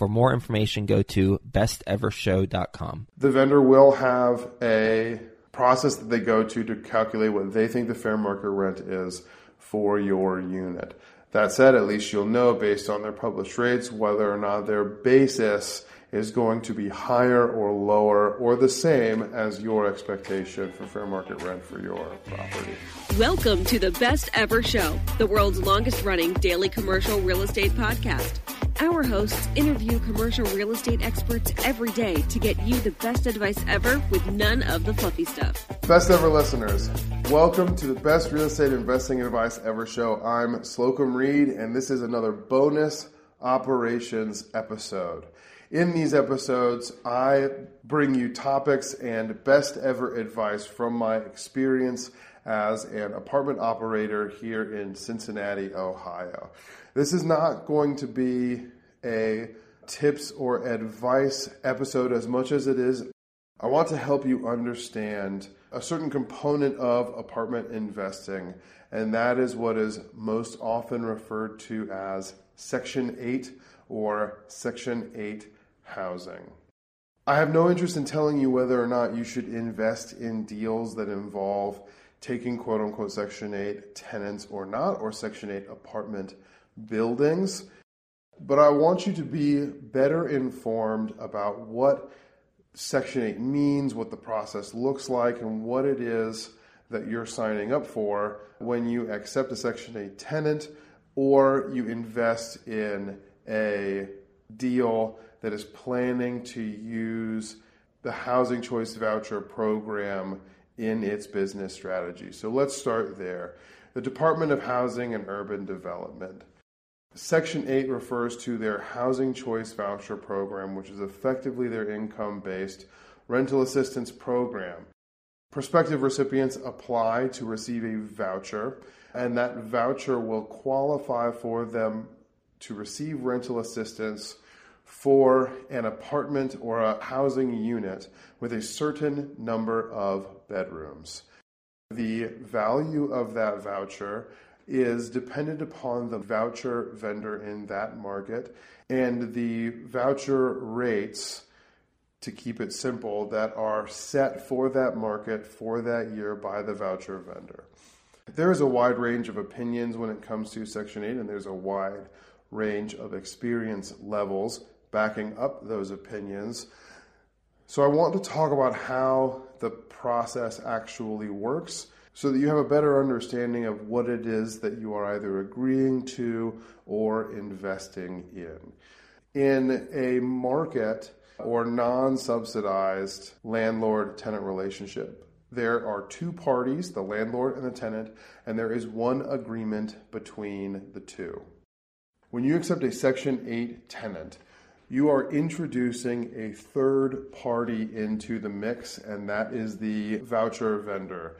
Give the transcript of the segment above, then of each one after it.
For more information, go to bestevershow.com. The vendor will have a process that they go to to calculate what they think the fair market rent is for your unit. That said, at least you'll know based on their published rates whether or not their basis is going to be higher or lower or the same as your expectation for fair market rent for your property. Welcome to the Best Ever Show, the world's longest running daily commercial real estate podcast. Our hosts interview commercial real estate experts every day to get you the best advice ever with none of the fluffy stuff. Best ever listeners, welcome to the Best Real Estate Investing Advice Ever show. I'm Slocomb Reed, and this is another bonus operations episode. In these episodes, I bring you topics and best ever advice from my experience as an apartment operator here in Cincinnati, Ohio. This is not going to be a tips or advice episode as much as it is. I want to help you understand a certain component of apartment investing, and that is what is most often referred to as Section 8 or Section 8 housing. I have no interest in telling you whether or not you should invest in deals that involve taking quote unquote Section 8 tenants or not, or Section 8 apartment buildings. But I want you to be better informed about what Section 8 means, what the process looks like, and what it is that you're signing up for when you accept a Section 8 tenant or you invest in a deal that is planning to use the Housing Choice Voucher program in its business strategy. So let's start there. The Department of Housing and Urban Development. Section 8 refers to their Housing Choice Voucher program, which is effectively their income based rental assistance program. Prospective recipients apply to receive a voucher, and that voucher will qualify for them to receive rental assistance for an apartment or a housing unit with a certain number of bedrooms. The value of that voucher is dependent upon the voucher vendor in that market and the voucher rates to keep it simple that are set for that market for that year by the voucher vendor. There is a wide range of opinions when it comes to Section 8, and there's a wide range of experience levels backing up those opinions. So I want to talk about how the process actually works so that you have a better understanding of what it is that you are either agreeing to or investing in. In a market or non subsidized landlord tenant relationship, there are two parties, the landlord and the tenant, and there is one agreement between the two. When you accept a Section 8 tenant, you are introducing a third party into the mix, and that is the voucher vendor.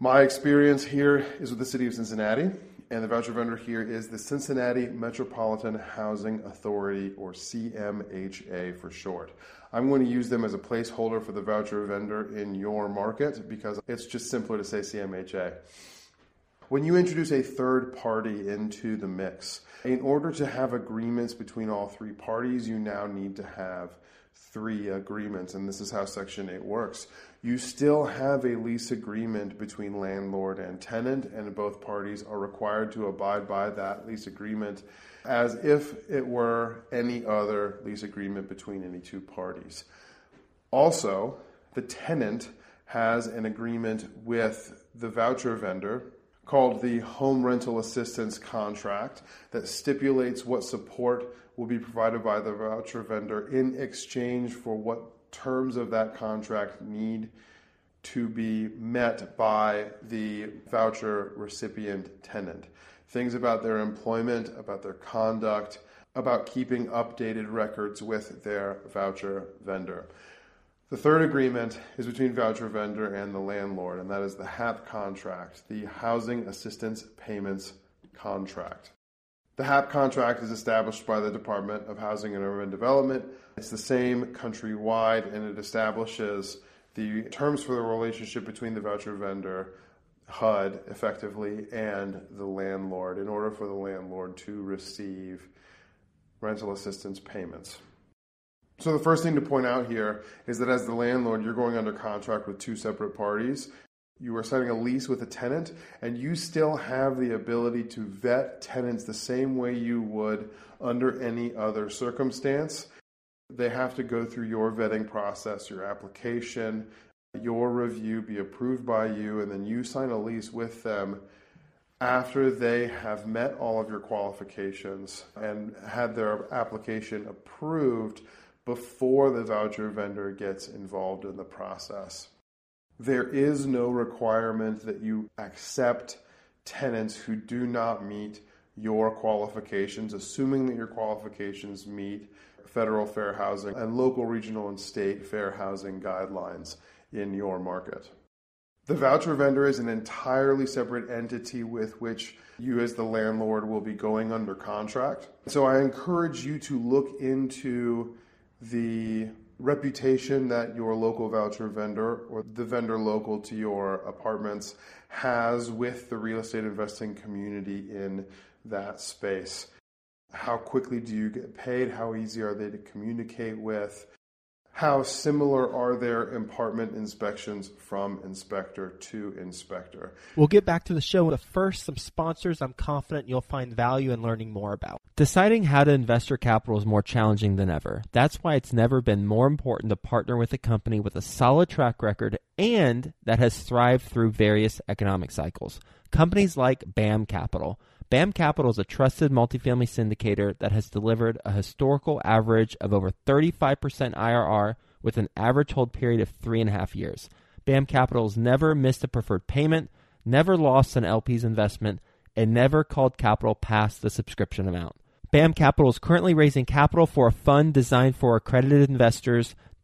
My experience here is with the city of Cincinnati, and the voucher vendor here is the Cincinnati Metropolitan Housing Authority, or CMHA for short. I'm going to use them as a placeholder for the voucher vendor in your market because it's just simpler to say CMHA. When you introduce a third party into the mix, in order to have agreements between all three parties, you now need to have three agreements, and this is how Section 8 works. You still have a lease agreement between landlord and tenant, and both parties are required to abide by that lease agreement as if it were any other lease agreement between any two parties. Also, the tenant has an agreement with the voucher vendor called the Home Rental Assistance Contract that stipulates what support will be provided by the voucher vendor in exchange for what terms of that contract need to be met by the voucher recipient tenant. Things about their employment, about their conduct, about keeping updated records with their voucher vendor. The third agreement is between voucher vendor and the landlord, and that is the HAP contract, the Housing Assistance Payments Contract. The HAP contract is established by the Department of Housing and Urban Development. It's the same countrywide and it establishes the terms for the relationship between the voucher vendor, HUD effectively, and the landlord in order for the landlord to receive rental assistance payments. So, the first thing to point out here is that as the landlord, you're going under contract with two separate parties. You are signing a lease with a tenant, and you still have the ability to vet tenants the same way you would under any other circumstance. They have to go through your vetting process, your application, your review be approved by you, and then you sign a lease with them after they have met all of your qualifications and had their application approved before the voucher vendor gets involved in the process. There is no requirement that you accept tenants who do not meet your qualifications, assuming that your qualifications meet federal fair housing and local, regional, and state fair housing guidelines in your market. The voucher vendor is an entirely separate entity with which you, as the landlord, will be going under contract. So I encourage you to look into the reputation that your local voucher vendor or the vendor local to your apartments has with the real estate investing community in that space. How quickly do you get paid? How easy are they to communicate with? How similar are their apartment inspections from inspector to inspector? We'll get back to the show, but first, some sponsors I'm confident you'll find value in learning more about. Deciding how to invest your capital is more challenging than ever. That's why it's never been more important to partner with a company with a solid track record and that has thrived through various economic cycles. Companies like BAM Capital. BAM Capital is a trusted multifamily syndicator that has delivered a historical average of over 35% IRR with an average hold period of three and a half years. BAM Capital has never missed a preferred payment, never lost an LP's investment, and never called capital past the subscription amount. BAM Capital is currently raising capital for a fund designed for accredited investors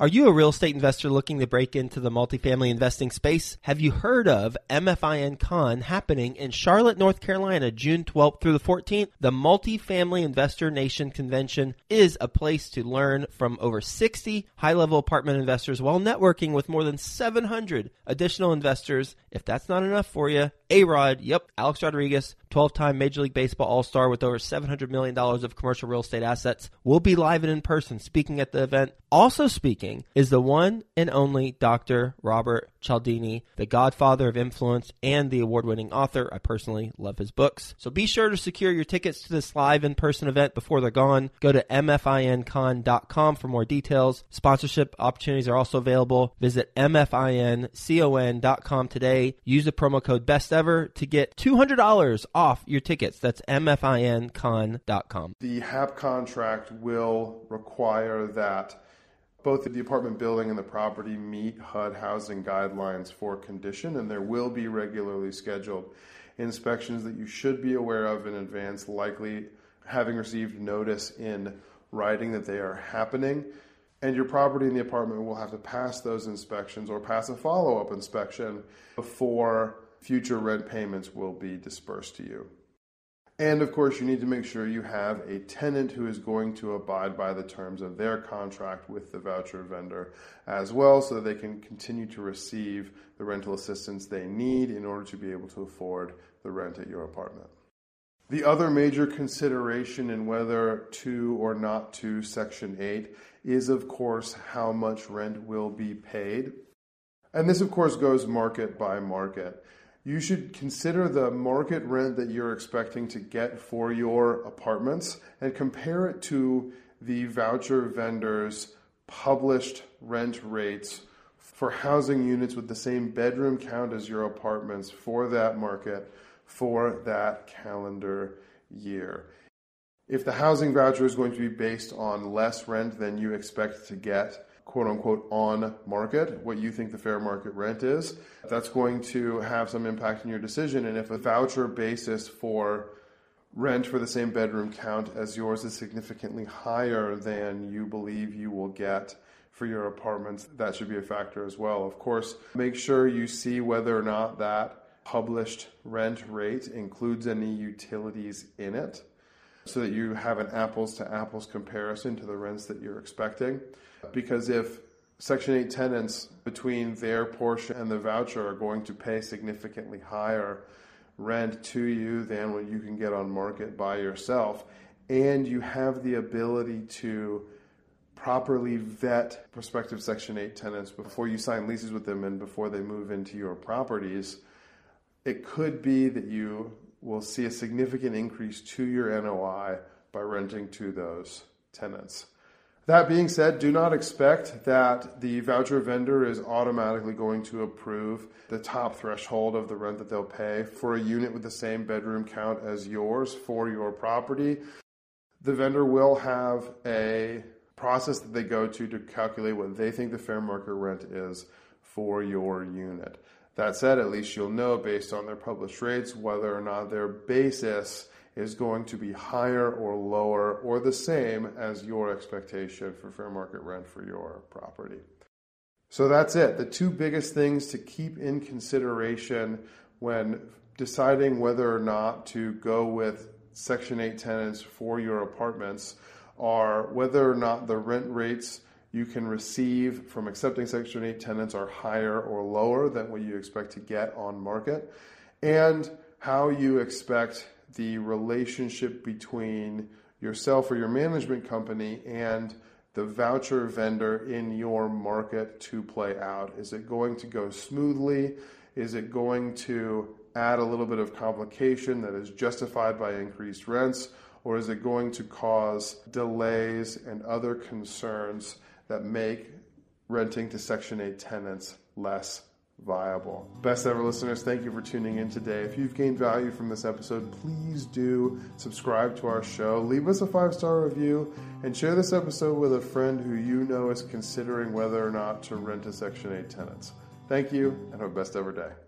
Are you a real estate investor looking to break into the multifamily investing space? Have you heard of MFIN Con happening in Charlotte, North Carolina, June 12th through the 14th? The Multifamily Investor Nation Convention is a place to learn from over 60 high level apartment investors while networking with more than 700 additional investors. If that's not enough for you, A Rod, yep, Alex Rodriguez, 12 time Major League Baseball All Star with over $700 million of commercial real estate assets, will be live and in person speaking at the event. Also speaking is the one and only Dr. Robert Cialdini, the godfather of influence and the award winning author. I personally love his books. So be sure to secure your tickets to this live in person event before they're gone. Go to mfincon.com for more details. Sponsorship opportunities are also available. Visit mfincon.com today. Use the promo code best ever to get $200 off your tickets. That's mfincon.com. The HAP contract will require that both the apartment building and the property meet HUD housing guidelines for condition, and there will be regularly scheduled inspections that you should be aware of in advance, likely having received notice in writing that they are happening. And your property in the apartment will have to pass those inspections or pass a follow up inspection before future rent payments will be dispersed to you. And of course, you need to make sure you have a tenant who is going to abide by the terms of their contract with the voucher vendor as well, so that they can continue to receive the rental assistance they need in order to be able to afford the rent at your apartment. The other major consideration in whether to or not to Section 8 is, of course, how much rent will be paid. And this, of course, goes market by market you should consider the market rent that you're expecting to get for your apartments and compare it to the voucher vendors' published rent rates for housing units with the same bedroom count as your apartments for that market for that calendar year. If the housing voucher is going to be based on less rent than you expect to get, quote unquote on market, what you think the fair market rent is. That's going to have some impact in your decision. And if a voucher basis for rent for the same bedroom count as yours is significantly higher than you believe you will get for your apartments, that should be a factor as well. Of course, make sure you see whether or not that published rent rate includes any utilities in it so that you have an apples to apples comparison to the rents that you're expecting. Because if Section 8 tenants between their portion and the voucher are going to pay significantly higher rent to you than what you can get on market by yourself, and you have the ability to properly vet prospective Section 8 tenants before you sign leases with them and before they move into your properties, it could be that you will see a significant increase to your NOI by renting to those tenants. That being said, do not expect that the voucher vendor is automatically going to approve the top threshold of the rent that they'll pay for a unit with the same bedroom count as yours for your property. The vendor will have a process that they go to to calculate what they think the fair market rent is for your unit. That said, at least you'll know based on their published rates whether or not their basis is going to be higher or lower or the same as your expectation for fair market rent for your property. So that's it. The two biggest things to keep in consideration when deciding whether or not to go with Section 8 tenants for your apartments are whether or not the rent rates you can receive from accepting Section 8 tenants are higher or lower than what you expect to get on market, and how you expect the relationship between yourself or your management company and the voucher vendor in your market to play out. Is it going to go smoothly? Is it going to add a little bit of complication that is justified by increased rents? Or is it going to cause delays and other concerns that make renting to Section 8 tenants less viable. Best ever listeners, thank you for tuning in today. If you've gained value from this episode, please do subscribe to our show, leave us a five star review, and share this episode with a friend who you know is considering whether or not to rent to Section 8 tenants. Thank you, and have a best ever day.